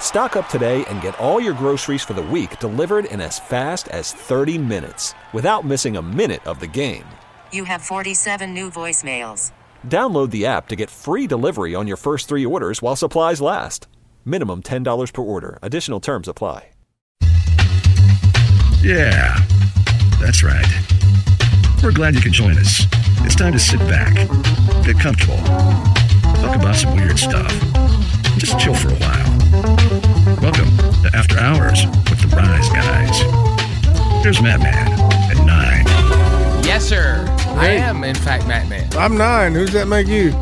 Stock up today and get all your groceries for the week delivered in as fast as 30 minutes without missing a minute of the game. You have 47 new voicemails. Download the app to get free delivery on your first three orders while supplies last. Minimum $10 per order. Additional terms apply. Yeah, that's right. We're glad you can join us. It's time to sit back, get comfortable, talk about some weird stuff, just chill for a while. Welcome to After Hours with the Rise Guys. Here's Madman at 9. Yes, sir. I am, in fact, Matt Man. I'm nine. Who's that make you?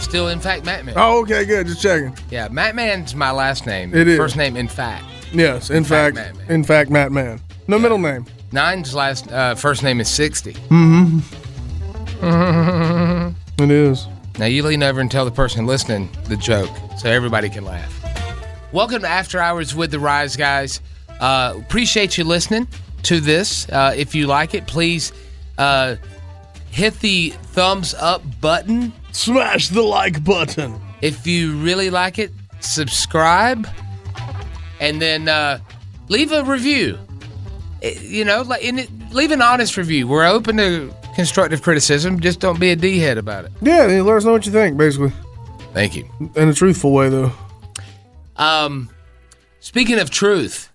Still, in fact, Matt Man. Oh, okay, good. Just checking. Yeah, Matt Man's my last name. It is. First name, in fact. Yes, in, fact, fact, Matt Man. in fact, Matt Man. No middle name. Nine's last uh, first name is 60. Mm-hmm. It is. Now, you lean over and tell the person listening the joke so everybody can laugh. Welcome to After Hours with the Rise Guys. Uh, appreciate you listening to this. Uh, if you like it, please uh, hit the thumbs up button. Smash the like button. If you really like it, subscribe and then uh, leave a review. Eh, You know, like in it, leave an honest review. We're open to constructive criticism. Just don't be a d head about it. Yeah, let us know what you think, basically. Thank you. In a truthful way, though. Um, speaking of truth,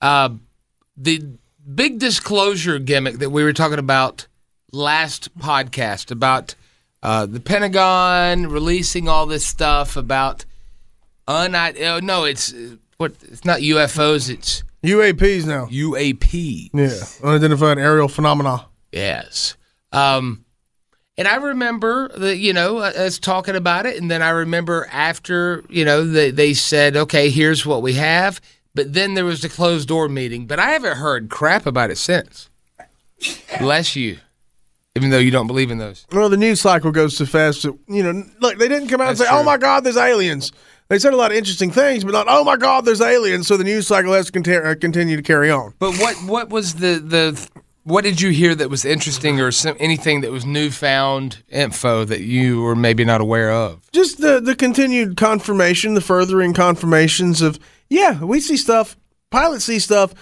uh, the big disclosure gimmick that we were talking about last podcast about uh, the Pentagon releasing all this stuff about un oh, no, it's uh, what it's not UFOs, it's UAPs now. UAP. Yeah, unidentified aerial phenomena. Yes. Um, and I remember that, you know, uh, us talking about it. And then I remember after, you know, they, they said, okay, here's what we have. But then there was the closed door meeting. But I haven't heard crap about it since. Bless you. Even though you don't believe in those. Well, the news cycle goes so fast that, you know, look, they didn't come out That's and say, oh my God, there's aliens. They said a lot of interesting things, but not, oh my God, there's aliens. So the news cycle has to uh, continue to carry on. But what, what was the, the, what did you hear that was interesting or some, anything that was newfound info that you were maybe not aware of? just the the continued confirmation, the furthering confirmations of yeah, we see stuff, pilots see stuff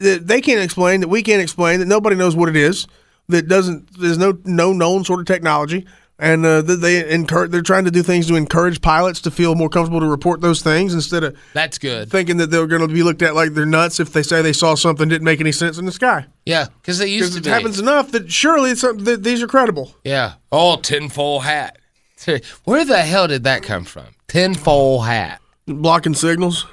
that they can't explain, that we can't explain, that nobody knows what it is, that doesn't there's no no known sort of technology, and uh, they encourage they're trying to do things to encourage pilots to feel more comfortable to report those things instead of That's good. thinking that they're going to be looked at like they're nuts if they say they saw something didn't make any sense in the sky. Yeah, because they used to it be. happens enough that surely it's something that these are credible. Yeah. Oh, tinfoil hat. Where the hell did that come from? Tinfoil hat. Blocking signals.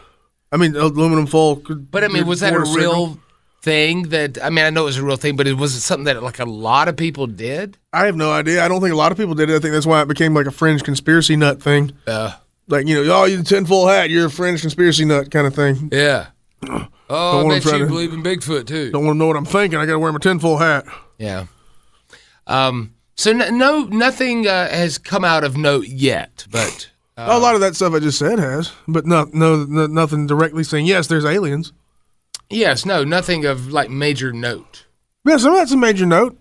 I mean, aluminum foil. could- But I mean, was that a real signal. Thing? That I mean, I know it was a real thing, but it was it something that like a lot of people did. I have no idea. I don't think a lot of people did it. I think that's why it became like a fringe conspiracy nut thing. Uh, Like, you know, oh, you tinfoil hat, you're a fringe conspiracy nut kind of thing. yeah. Oh, I wanna bet you to- believe in Bigfoot too. Don't want to know what I'm thinking. I got to wear my tinfoil hat. Yeah. Um. So no, no nothing uh, has come out of note yet, but a lot of that stuff I just said has, but no, no, no, nothing directly saying yes. There's aliens. Yes, no, nothing of like major note. Yeah, some of that's a major note.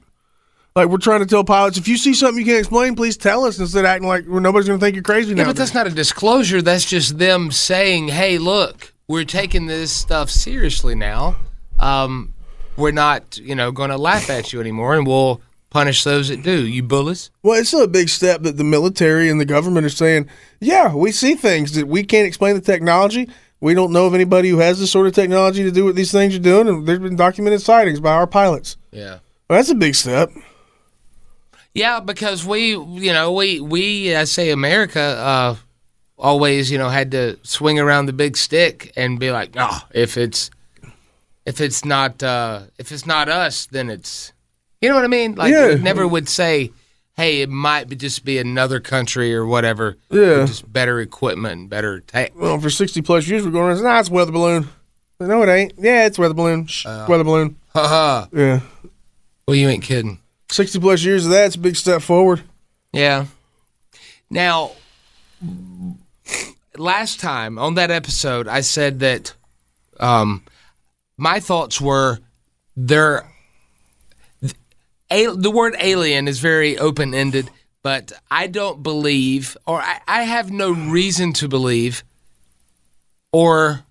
Like we're trying to tell pilots, if you see something you can't explain, please tell us instead of acting like well, nobody's going to think you're crazy Yeah, now. but that's not a disclosure. That's just them saying, "Hey, look, we're taking this stuff seriously now. Um, we're not, you know, going to laugh at you anymore, and we'll punish those that do. You bullies." Well, it's still a big step that the military and the government are saying, yeah, we see things that we can't explain the technology. We don't know of anybody who has this sort of technology to do what these things are doing, and there's been documented sightings by our pilots. Yeah. Well, that's a big step. Yeah, because we, you know, we we I say America, uh, always, you know, had to swing around the big stick and be like, "Oh, if it's if it's not uh, if it's not us, then it's you know what I mean." Like, Yeah. never would say, "Hey, it might be just be another country or whatever." Yeah. just better equipment, and better tech. Well, for 60 plus years, we're going, nah, it's a weather balloon. No, it ain't. Yeah, it's weather balloon. Shh, weather balloon. Haha. Yeah. well, you ain't kidding. 60 plus years of that's a big step forward. Yeah. Now, last time on that episode, I said that um, my thoughts were there. A, the word alien is very open ended, but I don't believe, or I, I have no reason to believe, or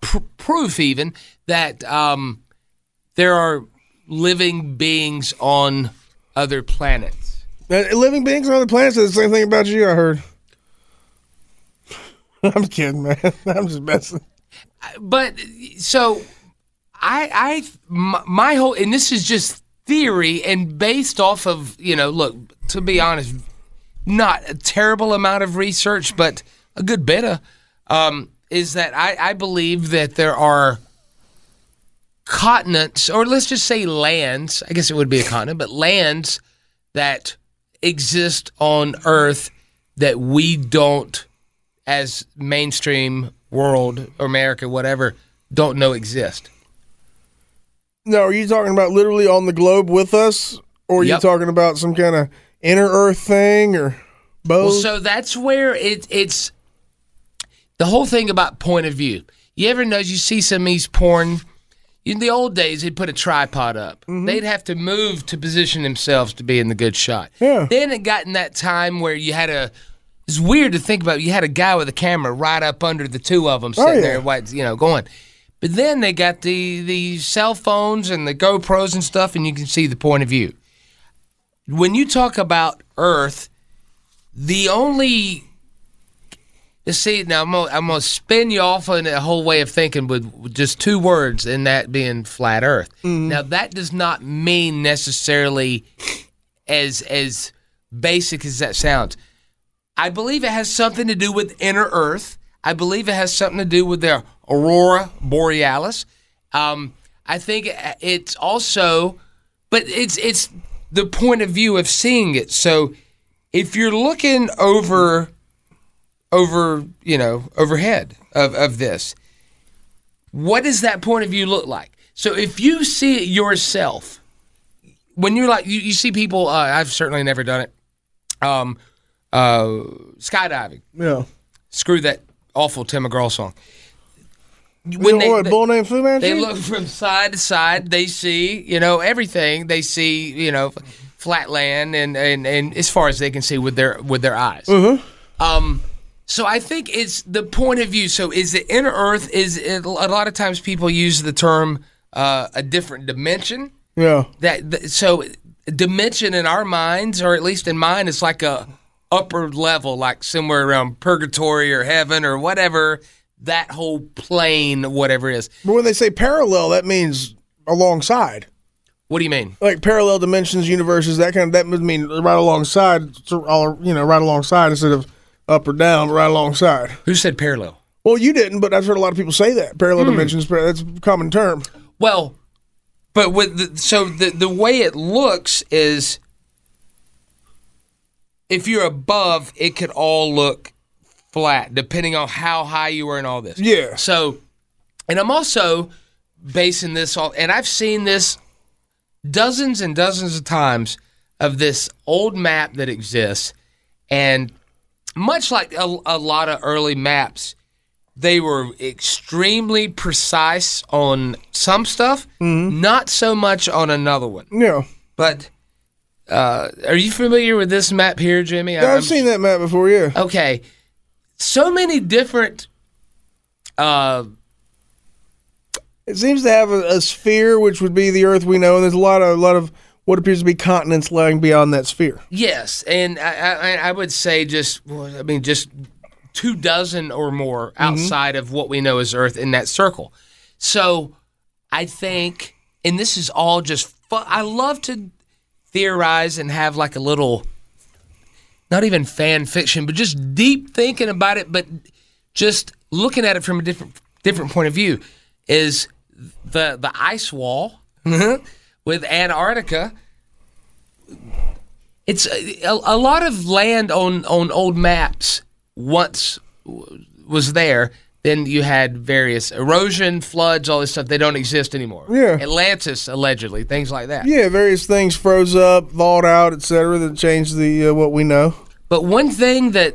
pr- proof even, that um, there are living beings on other planets. Uh, living beings on other planets say the same thing about you, I heard. I'm kidding, man. I'm just messing. but so I I my, my whole and this is just theory and based off of you know look to be honest not a terrible amount of research but a good bit of um, is that I, I believe that there are continents or let's just say lands I guess it would be a continent but lands that exist on Earth that we don't as mainstream world or America, whatever, don't know exist. No, are you talking about literally on the globe with us? Or are Yep. you talking about some kind of inner Earth thing or both? Well, so that's where it, it's the whole thing about point of view. You ever know you see some of these porn? In the old days, they'd put a tripod up. Mm-hmm. They'd have to move to position themselves to be in the good shot. Yeah. Then it got in that time where you had a. It's weird to think about. You had a guy with a camera right up under the two of them oh, sitting yeah. there, you know, going. But then they got the the cell phones and the GoPros and stuff, and you can see the point of view. When you talk about Earth, the only you see now I'm gonna, I'm gonna spin you off on a whole way of thinking with, with just two words, and that being flat Earth. Mm-hmm. Now that does not mean necessarily as as basic as that sounds. I believe it has something to do with inner Earth. I believe it has something to do with their aurora borealis. Um, I think it's also, but it's it's the point of view of seeing it. So if you're looking over over you know overhead of, of this what does that point of view look like so if you see it yourself when you're like you, you see people uh, i've certainly never done it um, uh, skydiving yeah. screw that awful tim mcgraw song You know what, bull named Fu Manchu? they look from side to side. They see, you know, everything. They see, you know, flat land and, and, and as far as they can see with their with their eyes. Um, so I think it's the point of view. So is the inner Earth? Is it, a lot of times people use the term uh, a different dimension. yeah. That th- so dimension in our minds, or at least in mine, is like a upper level, like somewhere around purgatory or heaven or whatever. That whole plane, whatever it is. But when they say parallel, that means alongside. What do you mean? Like parallel dimensions, universes, that kind of, that would mean right alongside, all, you know, right alongside instead of up or down, right alongside. Who said parallel? Well, you didn't, but I've heard a lot of people say that. Parallel hmm. dimensions, but that's a common term. Well, but with the, so the the way it looks is if you're above, it could all look flat depending on how high you are and all this. Yeah. So, and I'm also basing this on, and I've seen this dozens and dozens of times of this old map that exists, and much like a, a lot of early maps, they were extremely precise on some stuff, not so much on another one. Yeah. But uh, are you familiar with this map here, Jimmy? Yeah, I've seen that map before, yeah. Okay, so many different. Uh, It seems to have a, a sphere, which would be the Earth we know, and there's a lot of a lot of what appears to be continents lying beyond that sphere. yes, and I, I, I would say just, well, I mean, just two dozen or more outside of what we know as Earth in that circle. So I think, and this is all just fun. I love to theorize and have like a little not even fan fiction, but just deep thinking about it, but just looking at it from a different different point of view, is the the ice wall mm-hmm. with Antarctica. It's a, a, a lot of land on on old maps once was there. Then you had various erosion, floods, all this stuff. They don't exist anymore. Yeah. Atlantis allegedly, things like that. Yeah, various things froze up, thawed out, etc. That changed the uh, what we know. But one thing that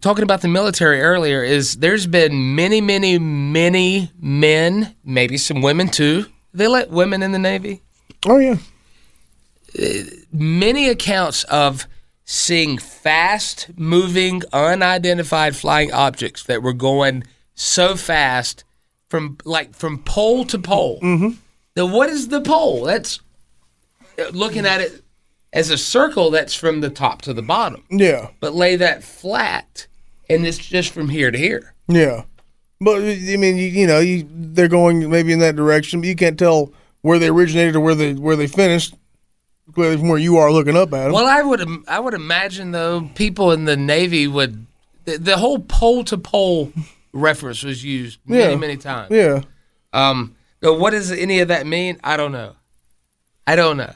talking about the military earlier is there's been many, many, many men, maybe some women too. They let women in the Navy. Oh yeah, Many accounts of seeing fast moving, unidentified flying objects that were going so fast from like from pole to pole. Mm-hmm. Now, what is the pole? That's looking at it as a circle that's from the top to the bottom. yeah, but lay that flat and it's just from here to here. yeah. But I mean, you, you know, you, they're going maybe in that direction, but you can't tell where they originated or where they where they finished. From where you are looking up at them. Well, I would I would imagine though people in the Navy would the, the whole pole to pole reference was used many Yeah. many times. yeah, Um, now what does any of that mean? I don't know. I don't know.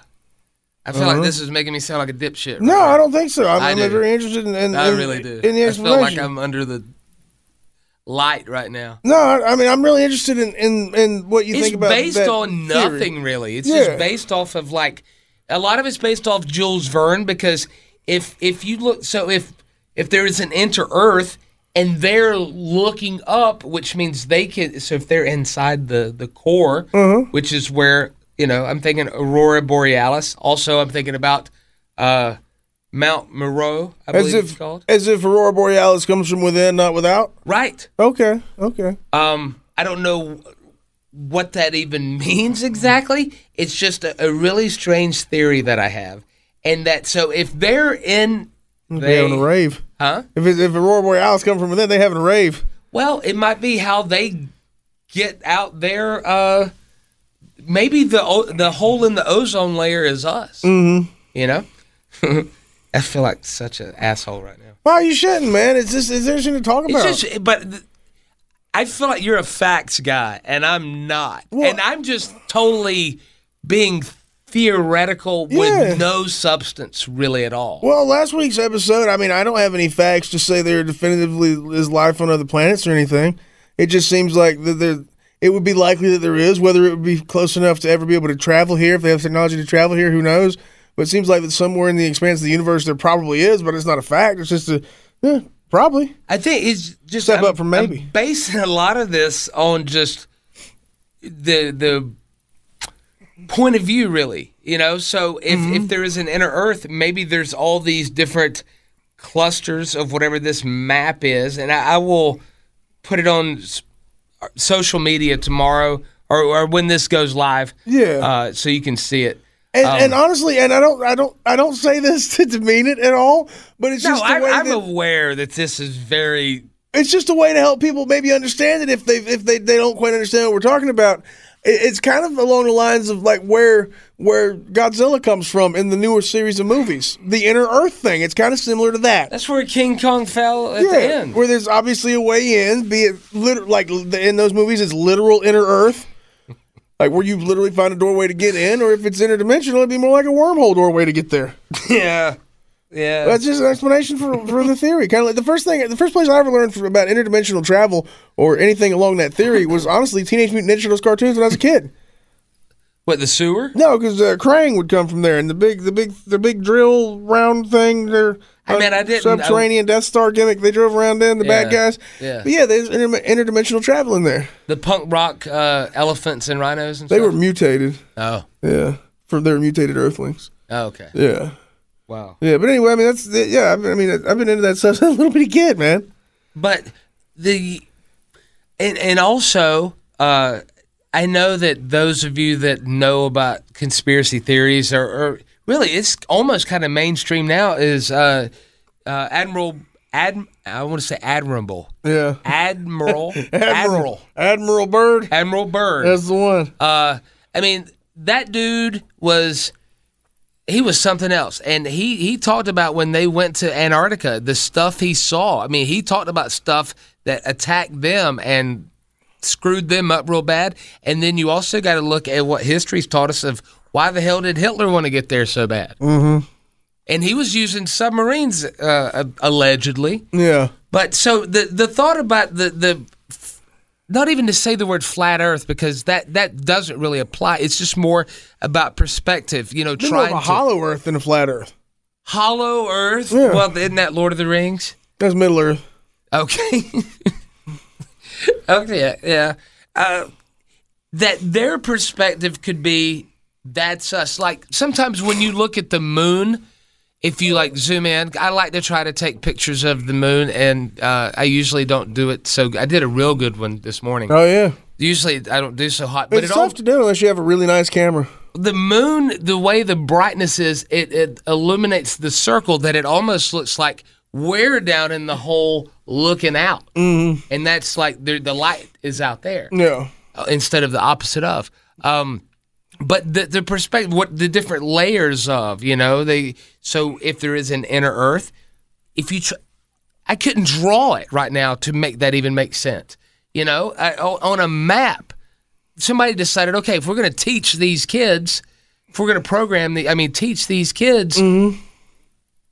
I feel like this is making me sound like a dipshit. Uh-huh. no, right I don't think so. I'm, I I'm very interested in. in now. I in- really do. In the explanation. I feel like. I'm under the light right now. no, I I mean, I'm really interested in in, in what you it's think about. It's based on theory. nothing really. It's Yeah. just based off of like a lot of it's based off Jules Verne because if if you look so if if there is an inter Earth and they're looking up, which means they can so if they're inside the the core, Uh-huh. which is where you know I'm thinking Aurora Borealis. Also, I'm thinking about uh, Mount Moreau. I As believe if it's called. as if Aurora Borealis comes from within, not without. Right. Okay, okay. Um, I don't know what that even means exactly. It's just a, a really strange theory that I have, and that so if they're in, They having a rave. huh? If it, if Aurora Borealis come from within, they having a rave. Well, it might be how they get out there. Uh, maybe the the hole in the ozone layer is us. Mm-hmm. You know, I feel like such an asshole right now. Why are you shitting, man? It's just it's interesting to talk about. It's just, but I feel like you're a facts guy, and I'm not, Well- and I'm just totally being theoretical Yeah. with no substance really at all. well, last week's episode, I mean, I don't have any facts to say there definitively is life on other planets or anything. It just seems like that there, it would be likely that there is. Whether it would be close enough to ever be able to travel here, if they have technology to travel here, who knows? But it seems like that somewhere in the expanse of the universe there probably is, but it's not a fact. It's just a, probably. I think it's just Step I'm- up from maybe. I'm basing a lot of this on just the the point of view, really. You know, so if Mm-hmm. if there is an inner Earth, maybe there's all these different clusters of whatever this map is, and I, I will put it on social media tomorrow or, or when this goes live. Yeah. uh, so you can see it. And, Um, and honestly, and I don't, I don't, I don't say this to demean it at all, but it's No, just the I, way I'm that, aware that this is very it's just a way to help people maybe understand it if they if they, they don't quite understand what we're talking about. It, it's kind of along the lines of like where where Godzilla comes from in the newer series of movies, the inner Earth thing. It's kind of similar to that. That's where King Kong fell at the end. where there's obviously a way in, be it lit- like in those movies, it's literal inner Earth. Like where you literally find a doorway to get in, or if it's interdimensional, it'd be more like a wormhole doorway to get there. Yeah, yeah. That's just an explanation for, for the theory. Kind of like the first thing, the first place I ever learned from, about interdimensional travel or anything along that theory was honestly Teenage Mutant Ninja Turtles cartoons when I was a kid. What the sewer? No, because uh, Krang would come from there, and the big, the big, the big drill round thing. Their I mean, I didn't- subterranean Death Star gimmick. They drove around in the bad guys. yeah. but yeah, there's inter- interdimensional travel in there. The punk rock uh, elephants and rhinos and They stuff. were mutated. Oh, Yeah, for their mutated Earthlings. oh, okay. Yeah, Wow. yeah. But anyway, I mean, that's yeah. I mean, I mean, I've been into that stuff since a little bitty kid, man. But the and and also uh, I know that those of you that know about conspiracy theories are, are really it's almost kind of mainstream now. Is uh, uh, Admiral Ad I want to say Admirable Yeah. Admiral Admiral. Admiral Byrd. Admiral Byrd. That's the one. Uh, I mean, that dude was he was something else. And he he talked about when they went to Antarctica, the stuff he saw. I mean, he talked about stuff that attacked them and screwed them up real bad. And then you also got to look at what history's taught us of why the hell did Hitler want to get there so bad? Mm-hmm. And he was using submarines uh, allegedly. Yeah. But so the the thought about the the not even to say the word flat Earth because that that doesn't really apply. It's just more about perspective. You know, more of a to hollow Earth than a flat Earth. hollow Earth. Yeah. Well, isn't that Lord of the Rings? That's Middle Earth. Okay. okay. Yeah. Uh, that their perspective could be that's us. Like sometimes when you look at the moon, if you like zoom in, I like to try to take pictures of the moon, and uh, I usually don't do it. So I did a real good one this morning. Oh yeah. Usually I don't do so hot, but it's it all, tough to do unless you have a really nice camera. the moon, the way the brightness is, it, it illuminates the circle that it almost looks like we're down in the hole looking out, mm-hmm. and that's like the the light is out there Yeah. uh, instead of the opposite of. Um, but the the perspective, what the different layers of, you know, they. So if there is an inner Earth, if you, tr- I couldn't draw it right now to make that even make sense. You know, I, on a map, somebody decided, okay, if we're going to teach these kids, if we're going to program the, I mean, teach these kids,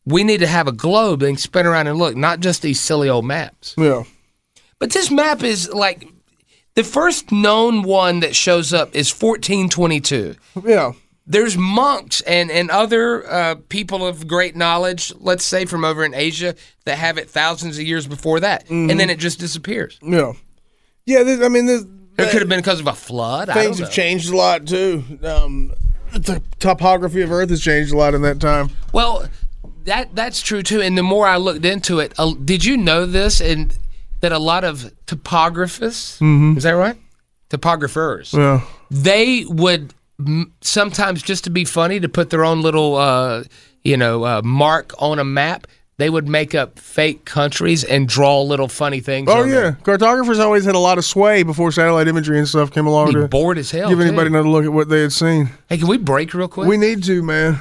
we need to have a globe can spin around and look, not just these silly old maps. Yeah. But this map is like the first known one that shows up is 1422. Yeah. There's monks and, and other uh, people of great knowledge, let's say from over in Asia, that have it thousands of years before that. And then it just disappears. Yeah. Yeah. This, I mean, this, It could have been because of a flood. I things have changed a lot too. Um, the topography of Earth has changed a lot in that time. Well, that that's true too. And the more I looked into it, uh, did you know this? And that a lot of topographers, is that right? Topographers, Yeah. they would m- sometimes just to be funny to put their own little, uh, you know, uh, mark on a map. They would make up fake countries and draw little funny things. Oh yeah. there. Cartographers always had a lot of sway before satellite imagery and stuff came along Be bored as hell. give too. anybody another look at what they had seen. Hey, can we break real quick? We need to, man.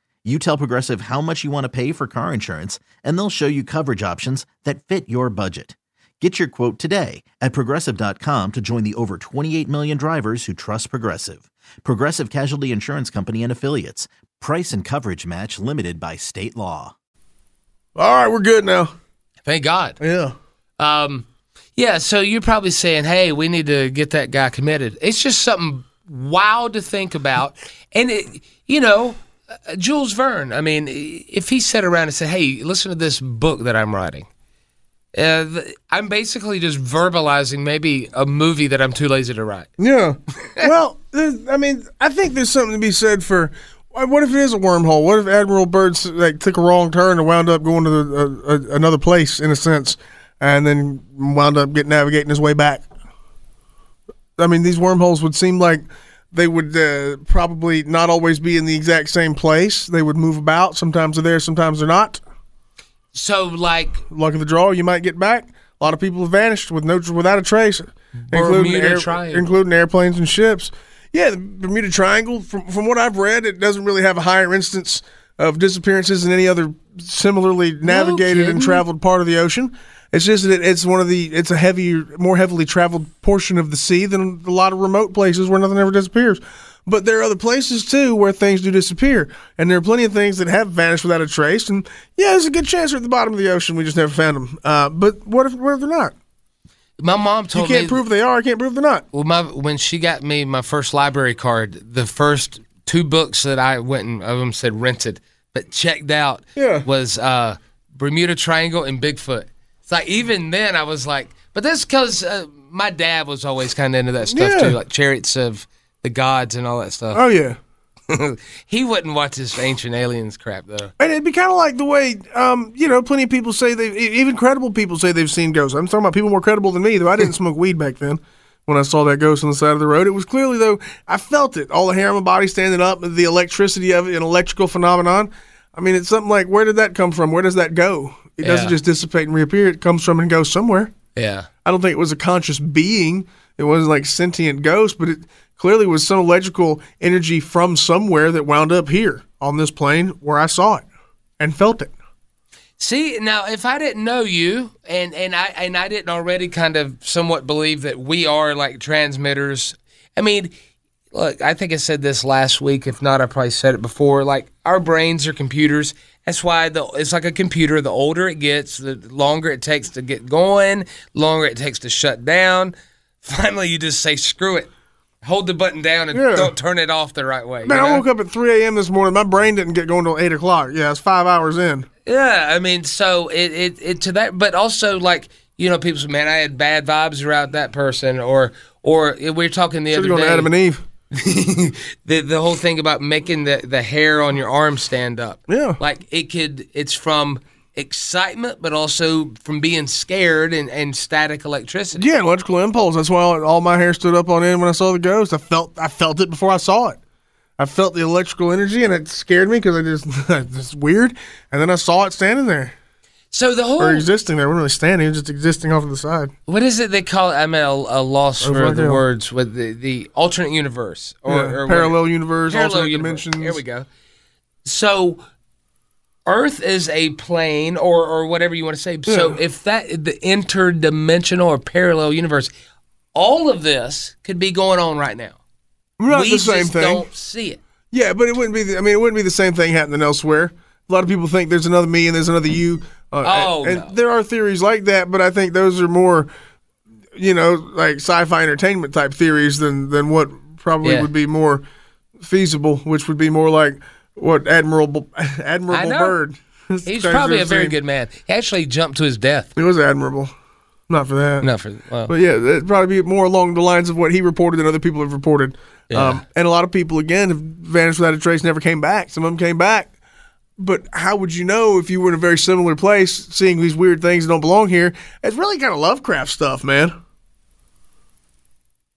You tell Progressive how much you want to pay for car insurance, and they'll show you coverage options that fit your budget. Get your quote today at progressive.com to join the over 28 million drivers who trust Progressive. Progressive Casualty Insurance Company and Affiliates. Price and coverage match limited by state law. All right, we're good now. Thank God. Yeah. Um, yeah, so you're probably saying, hey, we need to get that guy committed. It's just something wild to think about. And, it, you know, uh, Jules Verne, I mean, if he sat around and said, hey, listen to this book that I'm writing, Uh, th- I'm basically just verbalizing maybe a movie that I'm too lazy to write. Yeah. well, I mean, I think there's something to be said for. uh, What if it is a wormhole? What if Admiral Byrd like took a wrong turn and wound up going to the, uh, uh, another place in a sense, and then wound up getting navigating his way back? I mean, these wormholes would seem like they would uh, probably not always be in the exact same place. They would move about. Sometimes they're there, sometimes they're not. So, like, Luck of the draw, you might get back. A lot of people have vanished with no without a trace, including, air- including airplanes and ships. Yeah, the Bermuda Triangle. From from what I've read, it doesn't really have a higher instance of disappearances than any other similarly navigated and traveled part of the ocean. It's just that it's one of the it's a heavier, more heavily traveled portion of the sea than a lot of remote places where nothing ever disappears. But there are other places too where things do disappear, and there are plenty of things that have vanished without a trace. And yeah, there's a good chance they're at the bottom of the ocean. We just never found them. Uh, but what if, what if they're not? my mom told me You can't me prove they are. I can't prove they're not. well, my when she got me my first library card, the first two books that I went and of them said rented, but checked out Yeah. was uh, Bermuda Triangle and Bigfoot. It's like even then I was like, but that's because uh, my dad was always kind of into that stuff Yeah. too, like chariots of the gods and all that stuff. Oh yeah. he wouldn't watch this ancient aliens crap though. And it'd be kind of like the way, um, you know, plenty of people say they, e- even credible people say they've seen ghosts. I'm talking about people more credible than me, though. I didn't smoke weed back then when I saw that ghost on the side of the road. It was clearly, though, I felt it. All the hair on my body standing up, the electricity of it, an electrical phenomenon. I mean, it's something like, where did that come from? Where does that go? It doesn't just dissipate and reappear. It comes from and goes somewhere. Yeah. I don't think it was a conscious being. It wasn't like sentient ghost, but it clearly was some electrical energy from somewhere that wound up here on this plane where I saw it and felt it. See now, if I didn't know you, and and I and I didn't already kind of somewhat believe that we are like transmitters. I mean, look, I think I said this last week. If not, I probably said it before. Like our brains are computers. That's why the it's like a computer. The older it gets, the longer it takes to get going, longer it takes to shut down. Finally, you just say screw it. Hold the button down and Yeah. don't turn it off the right way. you Man, I woke up at 3 a.m. this morning. My brain didn't get going until 8 o'clock. Yeah, it's five hours in. Yeah, I mean, so it, it, it to that, but also like you know, people say, "Man, I had bad vibes around that person," or or we were talking the Should other have gone day. to Adam and Eve. the the whole thing about making the the hair on your arm stand up. Yeah. like it could. It's from excitement, but also from being scared and, and static electricity. Yeah, electrical impulse. That's why all, all my hair stood up on end when I saw the ghost. I felt I felt it before I saw it. I felt the electrical energy and it scared me because I just it's weird. And then I saw it standing there So the whole or existing there. It wasn't really standing, just existing off to the side. what is it they call it? I'm at a, a loss Over for the words with the, the alternate universe or, Yeah, or parallel universe, parallel alternate universe. dimensions. Here we go. So, Earth is a plane, or or whatever you want to say. So, if that the interdimensional or parallel universe, all of this could be going on right now. Not we the same just thing. don't see it. Yeah, but it wouldn't be. The, I mean, it wouldn't be the same thing happening elsewhere. A lot of people think there's another me and there's another you. Uh, Oh, and no. there are theories like that, but I think those are more, you know, like sci-fi entertainment type theories than than what probably Yeah. would be more feasible, which would be more like what Admiral I Admirable. Byrd. He's probably a very good man. He actually jumped to his death. He was admirable, not for that. No, for well, But yeah, it'd probably be more along the lines of what he reported than other people have reported. Yeah. Um, and a lot of people, again, have vanished without a trace, never came back. Some of them came back. But how would you know if you were in a very similar place, seeing these weird things that don't belong here? It's really kind of Lovecraft stuff, man.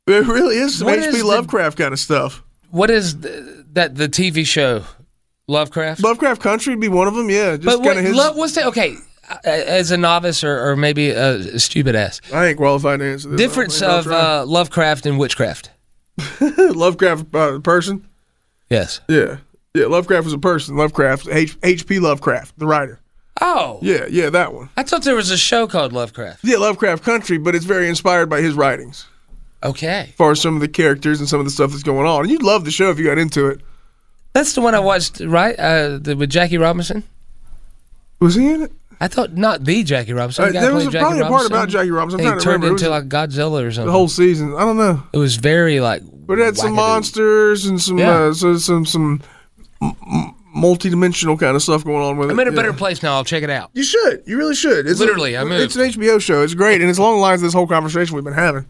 It really is some What H.P. is the- Lovecraft kind of stuff. what is the, that the TV show Lovecraft? Lovecraft Country would be one of them, yeah. Just but kind of his. Lo- what's the okay? As a novice or, or maybe a stupid ass, I ain't qualified to answer this. difference of uh, Lovecraft and witchcraft. Lovecraft uh, person. Yes. Yeah, yeah. Lovecraft was a person. Lovecraft, H- H.P. Lovecraft, the writer. Oh, Yeah, yeah, that one. I thought there was a show called Lovecraft. Yeah, Lovecraft Country, but it's very inspired by his writings, Okay, as far as some of the characters and some of the stuff that's going on. And you'd love the show if you got into it. that's the one I watched, right? Uh, the, with Jackie Robinson. Was he in it? I thought not the Jackie Robinson. Uh, the there was a- probably Jackie a part about Jackie Robinson. I'm And he to turned remember. It into like Godzilla or something. The whole season. I don't know, it was very like. but it had some monsters and some Yeah. uh, so, some some m- multi-dimensional kind of stuff going on with it. I'm in a yeah. better place now. I'll check it out. You should. You really should. It's Literally, a, I moved. It's an HBO show. It's great, and it's along the lines of this whole conversation we've been having.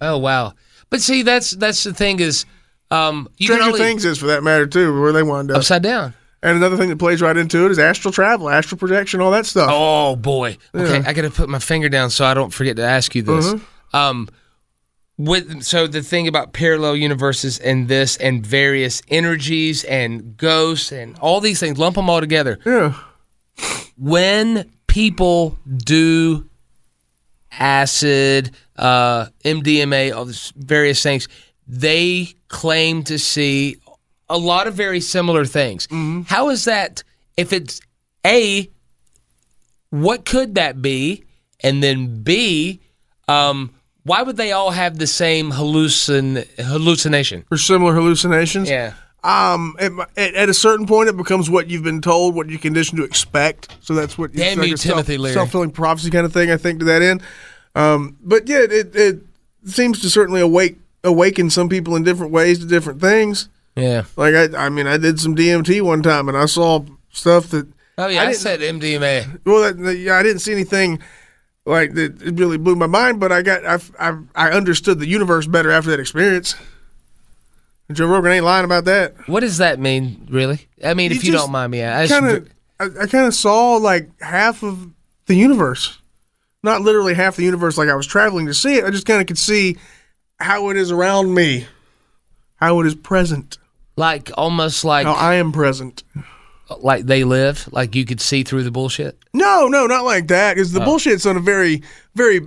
Oh wow! But see, that's that's the thing is, um, you Stranger only Things is for that matter too, where they wind up. upside down. And another thing that plays right into it is astral travel, astral projection, all that stuff. Oh boy. Okay, I got to put my finger down so I don't forget to ask you this. Uh-huh. Um, with so the thing about parallel universes and this and various energies and ghosts and all these things, lump them all together. Yeah. When people do acid, uh, MDMA, all these various things, they claim to see a lot of very similar things. How is that? If it's a, what could that be? And then B, um, why would they all have the same hallucin hallucination? Or similar hallucinations. Yeah. Um, at, at, at a certain point, it becomes what you've been told, what you're conditioned to expect. So that's what Damn it's you, a Timothy Leary. self fulfilling prophecy kind of thing. I think to that end. Um, but yeah, it, it seems to certainly awake awaken some people in different ways to different things. Yeah. Like I, I mean, I did some DMT one time, and I saw stuff that. Oh yeah, I, didn't- said MDMA. Well, that- yeah, I didn't see anything like. It really blew my mind, but I got I, I, I understood the universe better after that experience. And Joe Rogan ain't lying about that. What does that mean, really? I mean, You if you don't mind me, I, I Kind of, I, I kind of saw like half of the universe, not literally half the universe. Like I was traveling to see it. I just kind of could see how it is around me, how it is present, like almost like how I am present. Like they live, like you could see through the bullshit. No, no, not like that. Because Oh. the bullshit's on a very, very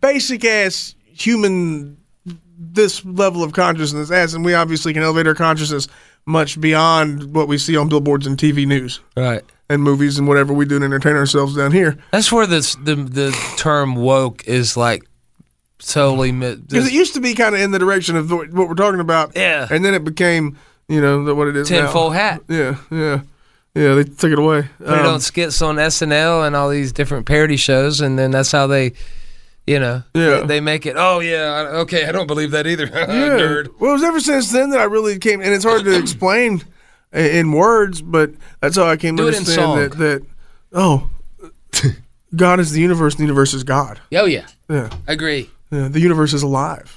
basic ass human this level of consciousness as, and we obviously can elevate our consciousness much beyond what we see on billboards and TV news Right. and movies and whatever we do to entertain ourselves down here. That's where this the the term woke is like totally Because it used to be kind of in the direction of what we're talking about, Yeah. and then it became, you know, the, what it is now. tinfoil hat. Yeah, yeah, yeah. They took it away. Put it Um, on skits on SNL and all these different parody shows, and then that's how they, you know, Yeah. they, they make it. Oh yeah, I- okay, I don't believe that either. Nerd. Well, it was ever since then that I really came, and it's hard to explain in words, but that's how I came Do to understand that, that, oh, God is the universe, and the universe is God. Oh yeah, Yeah. agree. yeah. The universe is alive.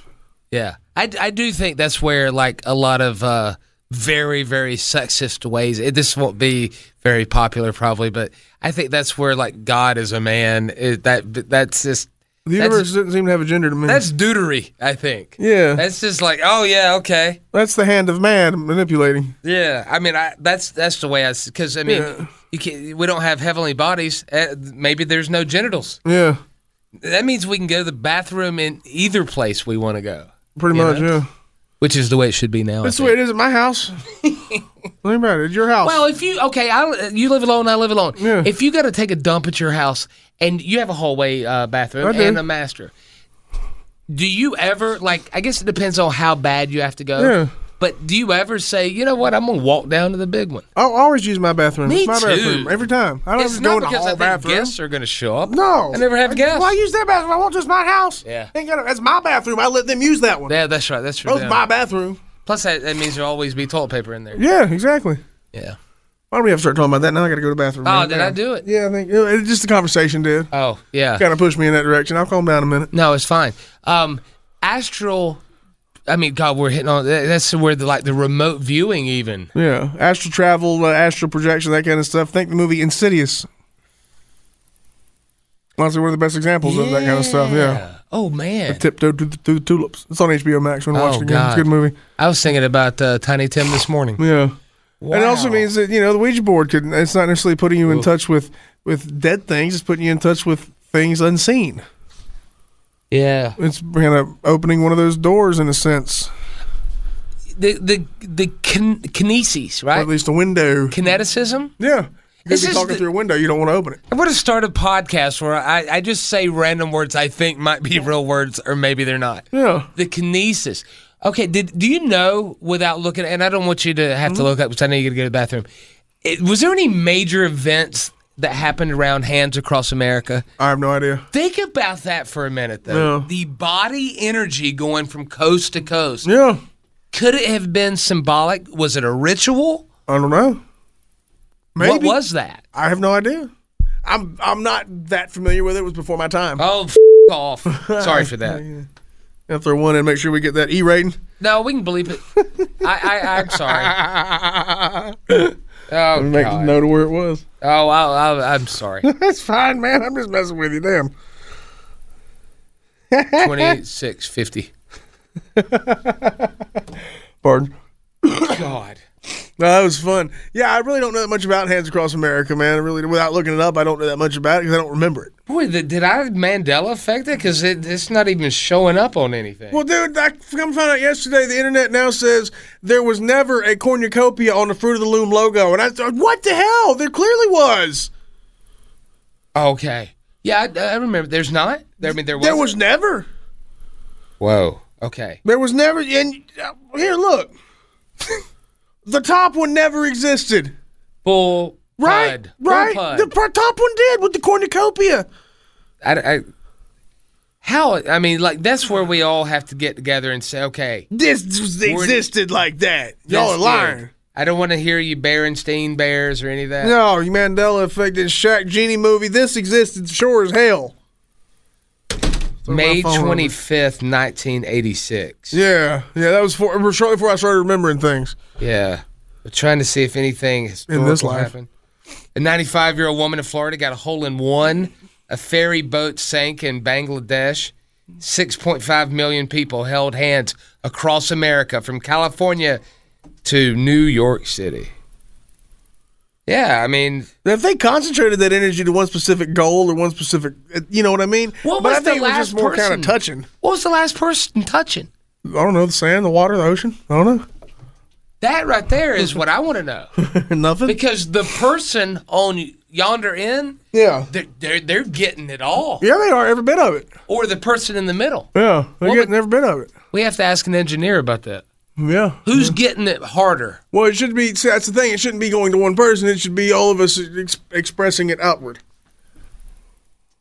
Yeah, I, I do think that's where like a lot of uh, very very sexist ways. It, this won't be very popular probably, but I think that's where like God is a man. It, that that's just The universe doesn't seem to have a gender to me. that's deutery. I think. yeah. That's just like oh yeah okay That's the hand of man manipulating. yeah. I mean I that's that's the way I because I mean Yeah. you can we don't have heavenly bodies. Uh, maybe there's no genitals. Yeah. That means we can go to the bathroom in either place we want to go, Pretty much, know? yeah. Which is the way it should be now. I That's the way it is at my house. Think about it. It's your house. Well, if you okay, I, you live alone, I live alone. Yeah. If you got to take a dump at your house and you have a hallway uh, bathroom and a master, do you ever like? I guess it depends on how bad you have to go. Yeah. But do you ever say, you know what, I'm gonna walk down to the big one? I'll always use my bathroom. Me it's my too. bathroom every time. I don't It's just go not in the hall I think bathroom. guests are gonna show up. No, I never have guests. Why well, I use their bathroom? I want just my house. Yeah. ain't gonna. That's my bathroom. I let them use that one. Yeah, that's right. That's true. That's my bathroom. Plus, that, that means there'll always be toilet paper in there. Yeah, exactly. Yeah. Why do we have to start talking about that now? I got to go to the bathroom. Oh, right did now. I do it? Yeah, I think it, just the conversation did. Oh, yeah. Kind of pushed me in that direction. I'll calm down a minute. No, it's fine. Um, astral. I mean, God, we're hitting on. That's where the like the remote viewing even. Yeah, astral travel, uh, astral projection, that kind of stuff. Think the movie Insidious. Honestly, one of the best examples of that kind of stuff. Yeah. Oh man. Tiptoe through the, through the tulips. It's on HBO Max. When I Oh, watch it again, it's a good movie. I was thinking about uh, Tiny Tim this morning. Yeah. And it also means that you know the Ouija board could. It's not necessarily putting you in touch with with dead things. It's putting you in touch with things unseen. Yeah. It's kind of uh, opening one of those doors in a sense, The the the kin- kinesis, or right? at least a window. Kineticism. Yeah. You This could be talking the- through a window. You don't want to open it. I would have started a podcast where I, I just say random words I think might be real words or maybe they're not. Yeah. The kinesis. Okay, did do you know without looking? And I don't want you to have to mm-hmm. look up because I know you got to go to the bathroom. It, was there any major events that happened around hands across America? I have no idea. Think about that for a minute, though. Yeah. The body energy going from coast to coast. Yeah. Could it have been symbolic? Was it a ritual? I don't know. Maybe. What was that? I have no idea. I'm I'm not that familiar with it. It was before my time. Oh, f- off. Sorry for that. I'll throw one in. Make sure we get that E rating. No, we can believe it. I, I, I'm sorry. Oh, Make a note of where it was. Oh, I, I, I'm sorry. That's fine, man. I'm just messing with you. Damn. 2650. Pardon. God. No, that was fun. Yeah, I really don't know that much about Hands Across America, man. I really, without looking it up, I don't know that much about it because I don't remember it. Boy, the, did I Mandela affect it? Because it, it's not even showing up on anything. Well, dude, I come find out yesterday. The internet now says there was never a cornucopia on the Fruit of the Loom logo, and I thought, what the hell? There clearly was. Okay. Yeah, I, I remember. There's not? There, I mean, there was. There was never. Whoa. Okay. There was never. And uh, here, look. the top one never existed. Bull. Right, right. Bull The top one did with the cornucopia. I, I, how? I mean, like that's where we all have to get together and say, okay, This existed like that. Y'all are lying. good. I don't want to hear you Berenstein Bears or any of that. No, you Mandela effect and Shaq Genie movie. This existed sure as hell. May twenty fifth, nineteen eighty six. Yeah, yeah, that was for, shortly before I started remembering things. Yeah. We're trying to see if anything in this life. happened. A 95 year old woman in Florida got a hole in one. A ferry boat sank in Bangladesh. 6.5 million people held hands across America from California to New York City. Yeah, I mean, If they concentrated that energy to one specific goal or one specific, you know what I mean? What but was I think the it was just last more kind person? of touching. what was the last person touching? I don't know the sand, the water, the ocean. I don't know. That right there is what I want to know. know. Nothing. Because the person on yonder end, yeah, they're, they're, they're getting it all. yeah, they are every bit of it. Or the person in the middle. Yeah, they're Well, getting every bit of it. We have to ask an engineer about that. Yeah. Who's getting it harder? Well, it should be. See, that's the thing. It shouldn't be going to one person. It should be all of us ex- expressing it outward.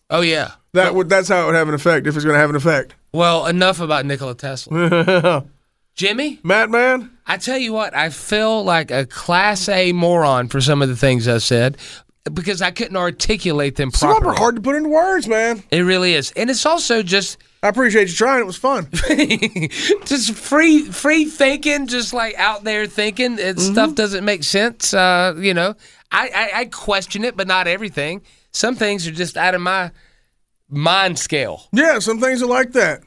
Oh yeah. That would. That's how it would have an effect. If it's going to have an effect. Well, enough about Nikola Tesla. Jimmy, Madman. I tell you what, I feel like a class A moron for some of the things I said because I couldn't articulate them properly. Some of them are hard to put into words, man. It really is, and it's also just I appreciate you trying. It was fun. just free free thinking, just like out there thinking. It, Mm-hmm. Stuff doesn't make sense. Uh, you know, I, I I question it, but not everything. Some things are just out of my mind scale. yeah, some things are like that.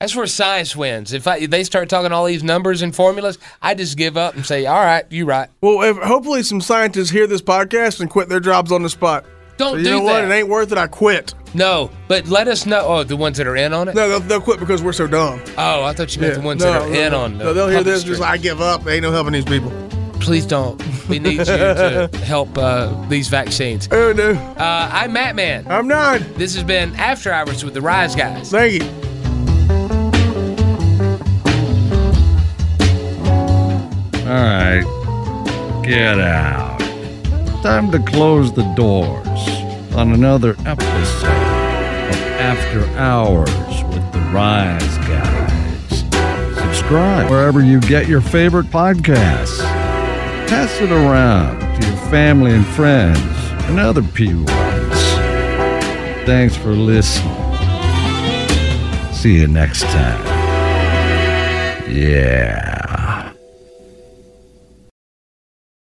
That's where science wins. If, I, if they start talking all these numbers and formulas, I just give up and say, "All right, you right." Well, if, hopefully some scientists hear this podcast and quit their jobs on the spot. Don't So you do know what? that. It ain't worth it. I quit. No, but let us know. Oh, the ones that are in on it. No, they'll, they'll quit because we're so dumb. Oh, I thought you meant Yeah. the ones no, that are no, in no. on. The No, they'll hear public this just like I give up. Ain't no helping these people. Please don't. We need you to help uh, these vaccines. Oh no, Uh, I'm Matt Man. I'm not. This has been After Hours with the Rise Guys. Thank you. All right, get out. Time to close the doors on another episode of After Hours with the Rise Guys. Subscribe wherever you get your favorite podcasts. Pass it around to your family and friends and other P1s. Thanks for listening. See you next time. Yeah.